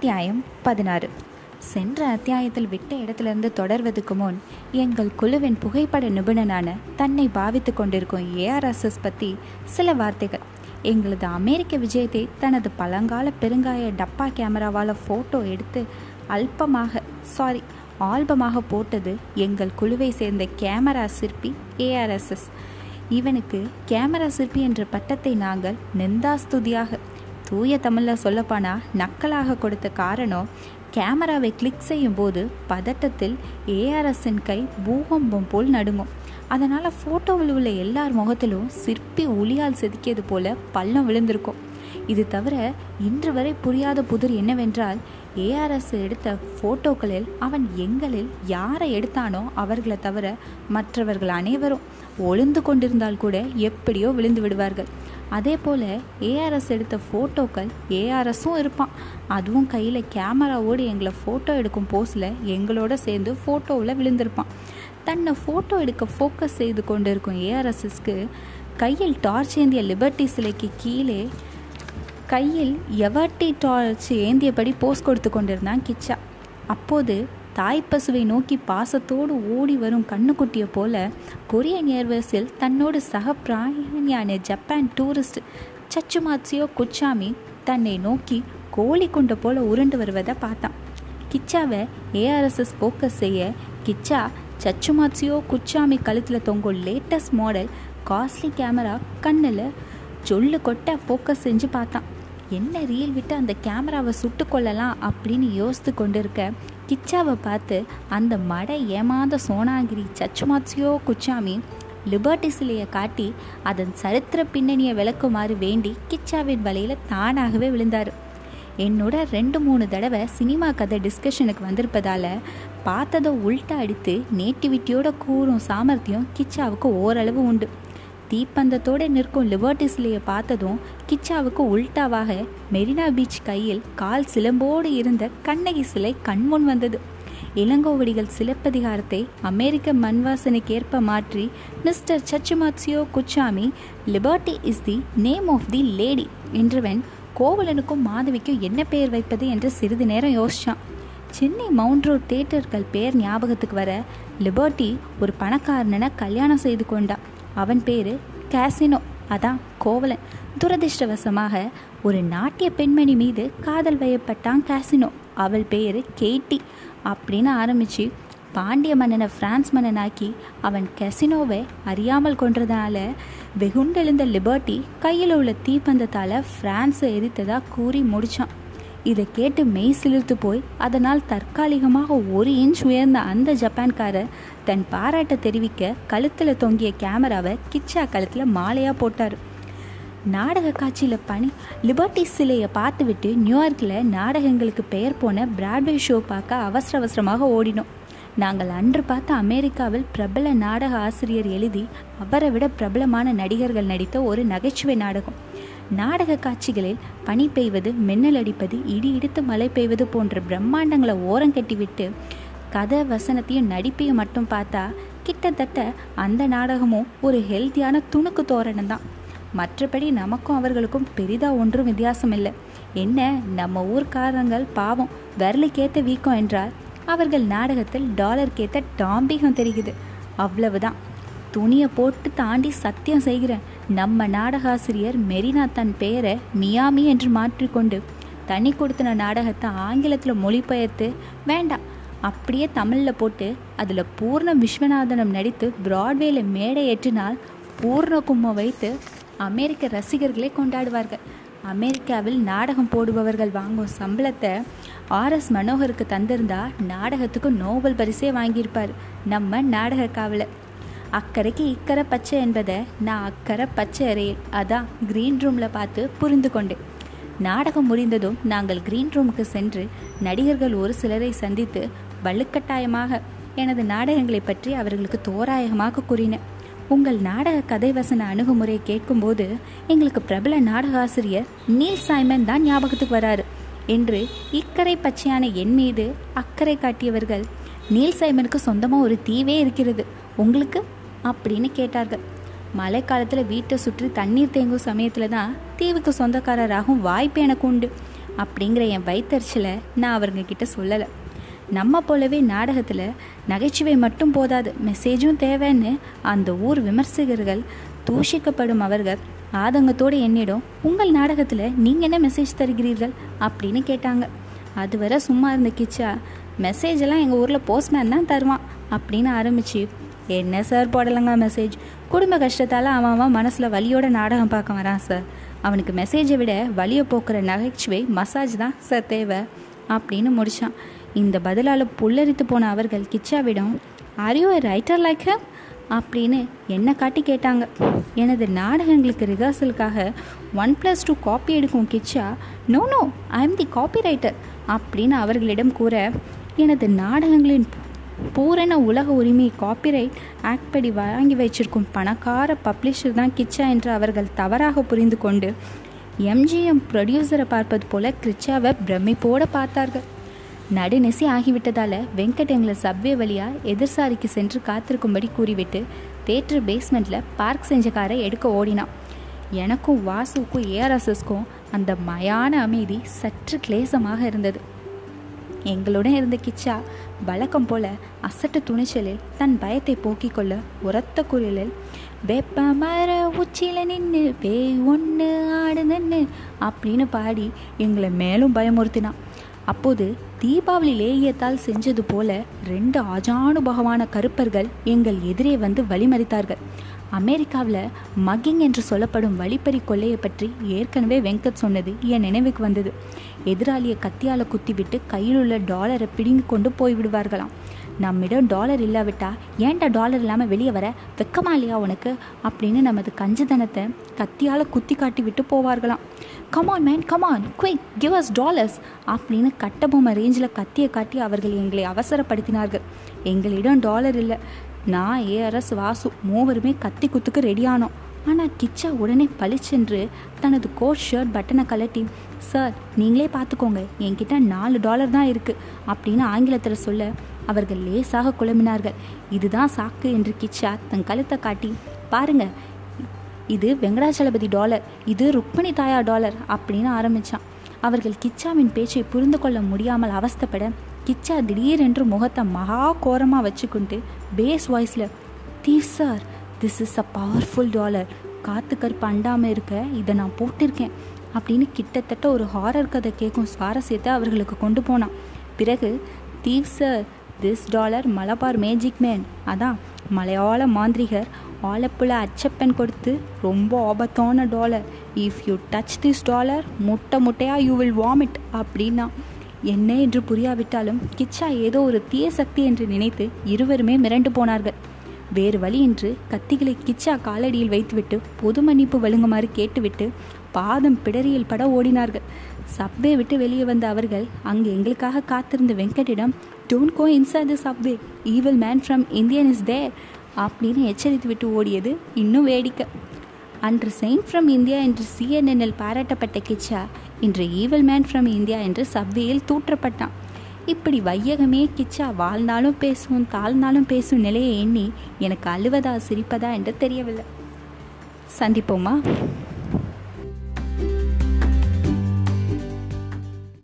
அத்தியாயம் பதினாறு. சென்ற அத்தியாயத்தில் விட்ட இடத்திலிருந்து தொடர்வதற்கு முன் எங்கள் குழுவின் புகைப்பட நிபுணனான தன்னை பாவித்து கொண்டிருக்கும் ஏஆர்எஸ்எஸ் பற்றி சில வார்த்தைகள். எங்களது அமெரிக்க விஜயத்தை தனது பழங்கால பெருங்காய டப்பா கேமராவால் ஃபோட்டோ எடுத்து அல்பமாக சாரி ஆல்பமாக போட்டது எங்கள் குழுவை சேர்ந்த கேமரா சிற்பி ஏஆர்எஸ்எஸ் இவனுக்கு கேமரா சிற்பி என்ற பட்டத்தை நாங்கள் நிந்தாஸ்துதியாக தூய தமிழில் சொல்லப்போனால் நக்கலாக கொடுத்த காரணம் கேமராவை கிளிக் செய்யும் போது பதட்டத்தில் ஏஆர்எஸ்ஸின் கை பூகம்பம் போல் நடுங்கும். அதனால் ஃபோட்டோவில் உள்ள எல்லார் முகத்திலும் சிற்பி ஒளியால் செதுக்கியது போல பள்ளம் விழுந்திருக்கும். இது தவிர இன்று வரை புரியாத புதிர் என்னவென்றால் ஏஆர்எஸ் எடுத்த ஃபோட்டோக்களில் அவன் எங்களில் யாரை எடுத்தானோ அவர்களை தவிர மற்றவர்கள் அனைவரும் ஒளிந்து கொண்டிருந்தால் கூட எப்படியோ விழுந்து விடுவார்கள். அதே போல் ஏஆர்எஸ் எடுத்த ஃபோட்டோக்கள் ஏஆர்எஸும் இருப்பான். அதுவும் கையில் கேமராவோடு எங்களை ஃபோட்டோ எடுக்கும் போஸில் எங்களோட சேர்ந்து ஃபோட்டோவில் விழுந்திருப்பான். தன்னை ஃபோட்டோ எடுக்க ஃபோக்கஸ் செய்து கொண்டு இருக்கும் ஏஆர்எஸ்எஸ்க்கு கையில் டார்ச் ஏந்திய லிபர்ட்டி சிலைக்கு கீழே கையில் எவர்டி டார்ச் ஏந்தியபடி போஸ் கொடுத்து கொண்டிருந்தான் கிச்சா. அப்போது தாய்ப்பசுவை நோக்கி பாசத்தோடு ஓடி வரும் கண்ணுக்குட்டியை போல கொரியன் ஏர்வேஸில் தன்னோடு சக பிராணியான ஜப்பான் டூரிஸ்ட் சச்சுமாத்சியோ குச்சாமி தன்னை நோக்கி கோழி குண்டை போல உருண்டு வருவதை பார்த்தான். கிச்சாவை ஏஆர்எஸ்எஸ் ஃபோக்கஸ் செய்ய கிச்சா சச்சுமாத்சியோ குச்சாமி கழுத்தில் தொங்கும் லேட்டஸ்ட் மாடல் காஸ்ட்லி கேமரா கண்ணில் சொல்லு கொட்ட ஃபோக்கஸ் செஞ்சு பார்த்தான். என்ன ரீல் விட்டு அந்த கேமராவை சுட்டு கொள்ளலாம் அப்படின்னு யோசித்து கொண்டிருக்க கிச்சாவை பார்த்து அந்த மடை ஏமாந்த சோனாகிரி சச்சுமாத்சியோ குச்சாமி லிபர்ட்டி சிலையை காட்டி அதன் சரித்திர பின்னணியை விளக்குமாறு வேண்டி கிச்சாவின் வலையில் தானாகவே விழுந்தார். என்னோட ரெண்டு மூணு தடவை சினிமா கதை டிஸ்கஷனுக்கு வந்திருப்பதால் பார்த்ததை உள்ட்ட அடித்து நேட்டிவிட்டியோட கூறும் சாமர்த்தியம் கிச்சாவுக்கு ஓரளவு உண்டு. தீப்பந்தத்தோடு நிற்கும் லிபர்ட்டி சிலையை பார்த்ததும் கிச்சாவுக்கு உல்டாவாக மெரினா பீச் கையில் கால் சிலம்போடு இருந்த கண்ணகி சிலை கண்முன் வந்தது. இளங்கோவடிகள் சிலப்பதிகாரத்தை அமெரிக்க மண்வாசனைக்கு ஏற்ப மாற்றி மிஸ்டர் சச்சுமாத்சியோ குச்சாமி liberty is the name of the lady என்றவன் கோவலனுக்கும் மாதவிக்கும் என்ன பெயர் வைப்பது என்று சிறிது நேரம் யோசித்தான் சென்னை மவுண்ட் ரோட் தேட்டர்கள் பேர் ஞாபகத்துக்கு வர லிபர்ட்டி ஒரு பணக்காரனை கல்யாணம் செய்து கொண்டா அவன் பேர் கேசினோ. அதான் கோவலன். துரதிருஷ்டவசமாக ஒரு நாட்டிய பெண்மணி மீது காதல் வயப்பட்டான் கேசினோ. அவள் பேர் கேட்டி. அப்படின்னு ஆரம்பித்து பாண்டிய மன்னனை பிரான்ஸ் மன்னனாக்கி அவன் கெசினோவை அறியாமல் கொன்றதால வெகுண்டெழுந்த லிபர்ட்டி கையில் உள்ள தீப்பந்தத்தால் ஃப்ரான்ஸை எரித்ததாக கூறி முடித்தான் இதை கேட்டு மெய் சிலிர்த்து போய் அதனால் தற்காலிகமாக ஒரு இன்ச் உயர்ந்த அந்த ஜப்பான்காரர் தன் பாராட்டை தெரிவிக்க கழுத்தில் தொங்கிய கேமராவை கிச்சா கழுத்தில் மாலையாக போட்டார். நாடக காட்சியில் பணி லிபர்ட்டி சிலையை பார்த்துவிட்டு நியூயார்க்கில் நாடகங்களுக்கு பெயர் போன பிராட்வே ஷோ பார்க்க அவசர அவசரமாக ஓடினோம். நாங்கள் அன்று பார்த்த அமெரிக்காவில் பிரபல நாடக ஆசிரியர் எழுதி அவரை விட பிரபலமான நடிகர்கள் நடித்த ஒரு நகைச்சுவை நாடகம். நாடக காட்சிகளில் பனி பெய்வது மின்னல் அடிப்பது இடி இடித்து மழை பெய்வது போன்ற பிரம்மாண்டங்களை ஓரம் கட்டிவிட்டு கதை வசனத்தையும் நடிப்பையும் மட்டும் பார்த்தா கிட்டத்தட்ட அந்த நாடகமும் ஒரு ஹெல்த்தியான துணுக்கு தோரணம் தான் மற்றபடி நமக்கும் அவர்களுக்கும் பெரிதாக ஒன்றும் வித்தியாசம் இல்லை என்ன நம்ம ஊர்க்காரங்கள் பாவம் விரலுக்கேற்ற வீக்கம் என்றால் அவர்கள் நாடகத்தில் டாலருக்கேற்ற டாம்பிகம் தெரியுது அவ்வளவுதான். துணியை போட்டு தாண்டி சத்தியம் செய்கிறேன் நம்ம நாடகாசிரியர் மெரினா தன் பெயரை மியாமி என்று மாற்றிக்கொண்டு தனி கொடுத்தின நாடகத்தை ஆங்கிலத்தில் மொழிபெயர்த்து வேண்டாம் அப்படியே தமிழில் போட்டு அதில் பூர்ண விஸ்வநாதனம் நடித்து பிராட்வேல மேடை ஏற்றினால் பூர்ண கும்மம் வைத்து அமெரிக்க ரசிகர்களே கொண்டாடுவார்கள். அமெரிக்காவில் நாடகம் போடுபவர்கள் வாங்கும் சம்பளத்தை ஆர்எஸ் மனோகருக்கு தந்திருந்தா நாடகத்துக்கு நோபல் பரிசே வாங்கியிருப்பார் நம்ம நாடக காவலர் அக்கறைக்கு இக்கரை பச்சை என்பதை நான் அக்கறை பச்சை அறையில் அதான் க்ரீன் ரூமில் பார்த்து புரிந்து கொண்டேன். நாடகம் முடிந்ததும் நாங்கள் க்ரீன் ரூமுக்கு சென்று நடிகர்கள் ஒரு சிலரை சந்தித்து வலுக்கட்டாயமாக எனது நாடகங்களை பற்றி அவர்களுக்கு தோராயமாக கூறினேன். உங்கள் நாடக கதை வசன அணுகுமுறையை கேட்கும்போது எங்களுக்கு பிரபல நாடக ஆசிரியர் நீல் சாய்மன் தான் ஞாபகத்துக்கு வராரு என்று இக்கரை பச்சையான என் மீது அக்கறை காட்டியவர்கள் நீல் சைமனுக்கு சொந்தமாக ஒரு தீவே இருக்கிறது. உங்களுக்கு அப்படின்னு கேட்டார்கள். மழை காலத்தில் வீட்டை சுற்றி தண்ணீர் தேங்கும் சமயத்தில் தான் தீவுக்கு சொந்தக்காரராகும் வாய்ப்பு எனக்கு உண்டு. அப்படிங்கிற என் வைத்தறிச்சலை நான் அவருங்க கிட்ட சொல்லலை. நம்ம போலவே நாடகத்தில் நகைச்சுவை மட்டும் போதாது மெசேஜும் தேவைன்னு அந்த ஊர் விமர்சகர்கள் தூஷிக்கப்படும் அவர்கள் ஆதங்கத்தோடு என்னிடம் உங்கள் நாடகத்தில் நீங்கள் என்ன மெசேஜ் தருகிறீர்கள்? அப்படின்னு கேட்டாங்க. அதுவரை சும்மா இருந்த கிச்சா மெசேஜெல்லாம் எங்கள் ஊரில் போஸ்ட்மேன் தான் தருவான் அப்படின்னு ஆரம்பிச்சு என்ன சார் போடலங்க மெசேஜ் குடும்ப கஷ்டத்தால் அவன் அவன் மனசில் வலியோட நாடகம் பார்க்க வரான் சார். அவனுக்கு மெசேஜை விட வலியை போக்குற நகைச்சுவை மசாஜ் தான் சார் தேவை அப்படின்னு முடித்தான் இந்த பதிலால் புல்லரித்து போன அவர்கள் கிச்சாவிடம் are you writer like him அப்படின்னு என்னை காட்டி கேட்டாங்க. எனது நாடகங்களுக்கு ரிஹர்சலுக்காக ஒன் ப்ளஸ் டூ காப்பி எடுக்கும் Kicha no no I am the copy writer அப்படின்னு அவர்களிடம் கூற எனது நாடகங்களின் பூரண உலக உரிமை காப்பிரைட் ஆக்ட் படி வாங்கி வச்சிருக்கும் பணக்கார பப்ளிஷர் தான் கிச்சா என்று அவர்கள் தவறாக புரிந்து கொண்டு எம்ஜிஎம் ப்ரொடியூசரை பார்ப்பது போல கிரிச்சாவை பிரமிப்போடு பார்த்தார்கள். நடுநெசி ஆகிவிட்டதால் வெங்கட் எங்களை சப்வே வழியாக எதிர்சாரிக்கு சென்று காத்திருக்கும்படி கூறிவிட்டு தேட்டர் பேஸ்மெண்ட்டில் பார்க் செஞ்ச காரை எடுக்க ஓடினான். எனக்கும் வாசுவுக்கும் ஏஆர்எஸ்எஸ்க்கும் அந்த மயான அமைதி சற்று கிளேசமாக இருந்தது. எங்களுடன் இருந்த கிச்சா வழக்கம் போல அசட்டு துணிச்சலில் தன் பயத்தை போக்கிக் கொள்ள உரத்த குரலில் வெப்ப மர உச்சியில் நின்று வே ஒன்று ஆடுதுன்னு அப்படின்னு பாடி எங்களை மேலும் பயமுறுத்தினான். அப்போது தீபாவளி லேயத்தால் செஞ்சது போல ரெண்டு அஜானுபகமான கருப்பர்கள் எங்கள் எதிரே வந்து வழிமறித்தார்கள். அமெரிக்காவில் மக்கிங் என்று சொல்லப்படும் வழிப்பறி கொள்ளையை பற்றி ஏற்கனவே வெங்கட் சொன்னது என் நினைவுக்கு வந்தது. எதிராளியை கத்தியால் குத்திவிட்டு கையில் உள்ள டாலரை பிடுங்கி கொண்டு போய்விடுவார்களாம். நம்மிடம் டாலர் இல்லாவிட்டா ஏன்டா டாலர் இல்லாமல் வெளியே வர? வெக்கமா இல்லையா உனக்கு? அப்படின்னு நமது கஞ்சதனத்தை கத்தியால் குத்தி காட்டி விட்டு போவார்களாம். Come on man come on quick give us dollars அப்படின்னு கட்டபொம்மை ரேஞ்சில் கத்தியை காட்டி அவர்கள் எங்களை அவசரப்படுத்தினார்கள். எங்களிடம் டாலர் இல்லை. நான் ஏஆர்எஸ் வாசு மூவருமே கத்தி குத்துக்கு ரெடியானோம் ஆனால் கிச்சா உடனே பளிச்சென்று தனது கோட் ஷர்ட் பட்டனை கலட்டி சார் நீங்களே பார்த்துக்கோங்க என்கிட்ட நாலு டாலர் தான் இருக்குது அப்படின்னு ஆங்கிலத்தில் சொல்ல அவர்கள் லேசாக குழம்பினார்கள். இதுதான் சாக்கு என்று கிச்சா தன் கழுத்தை காட்டி பாருங்க இது வெங்கடாச்சலபதி டாலர் இது ருக்மணி தாயா டாலர் அப்படின்னு ஆரம்பித்தான் அவர்கள் கிச்சாவின் பேச்சை புரிந்து கொள்ள முடியாமல் அவஸ்தப்பட கிச்சா திடீரென்று முகத்தை மகா கோரமாக வச்சுக்கொண்டு பேஸ் வாய்ஸில் thief sir this is a powerful dollar காத்து கருப்பு அண்டாமல் இருக்க இதை நான் போட்டிருக்கேன். அப்படின்னு கிட்டத்தட்ட ஒரு ஹாரர் கதை கேட்கும் சுவாரஸ்யத்தை அவர்களுக்கு கொண்டு போனான். பிறகு thief sir this dollar Malabar magic man அதான் மலையாள மாந்திரிகர் ஆலப்புழ அச்சப்பன் கொடுத்து ரொம்ப ஆபத்தான dollar if you touch this dollar முட்டை முட்டையாக யூ வில் வாமிட் அப்படின்னா என்ன என்று புரியாவிட்டாலும் கிச்சா ஏதோ ஒரு தீய சக்தி என்று நினைத்து இருவருமே மிரண்டு போனார்கள். வேறு வழியின்றி கத்திகளை கிச்சா காலடியில் வைத்துவிட்டு பொது மன்னிப்பு வழங்குமாறு கேட்டுவிட்டு பாதம் பிடரியில் பட ஓடினார்கள். சப்வே விட்டு வெளியே வந்த அவர்கள் அங்கு எங்களுக்காக காத்திருந்த வெங்கட்டிடம் don't go inside the subway evil man from Indian is there அப்படின்னு எச்சரித்து விட்டு ஓடியது இன்னும் வேடிக்கை. அன்று செயின்ட் ஃப்ரம் இந்தியா என்று சிஎன்என்எல் பாராட்டப்பட்ட கிச்சா இன்று ஈவல் மேன் ஃப்ரம் இந்தியா என்று சப்வேயில் தூற்றப்பட்டான். இப்படி வையகமே கிச்சா வாழ்ந்தாலும் பேசும் தாழ்ந்தாலும் பேசும் நிலையை எண்ணி எனக்கு அழுவதா சிரிப்பதா என்று தெரியவில்லை. சந்திப்போமா?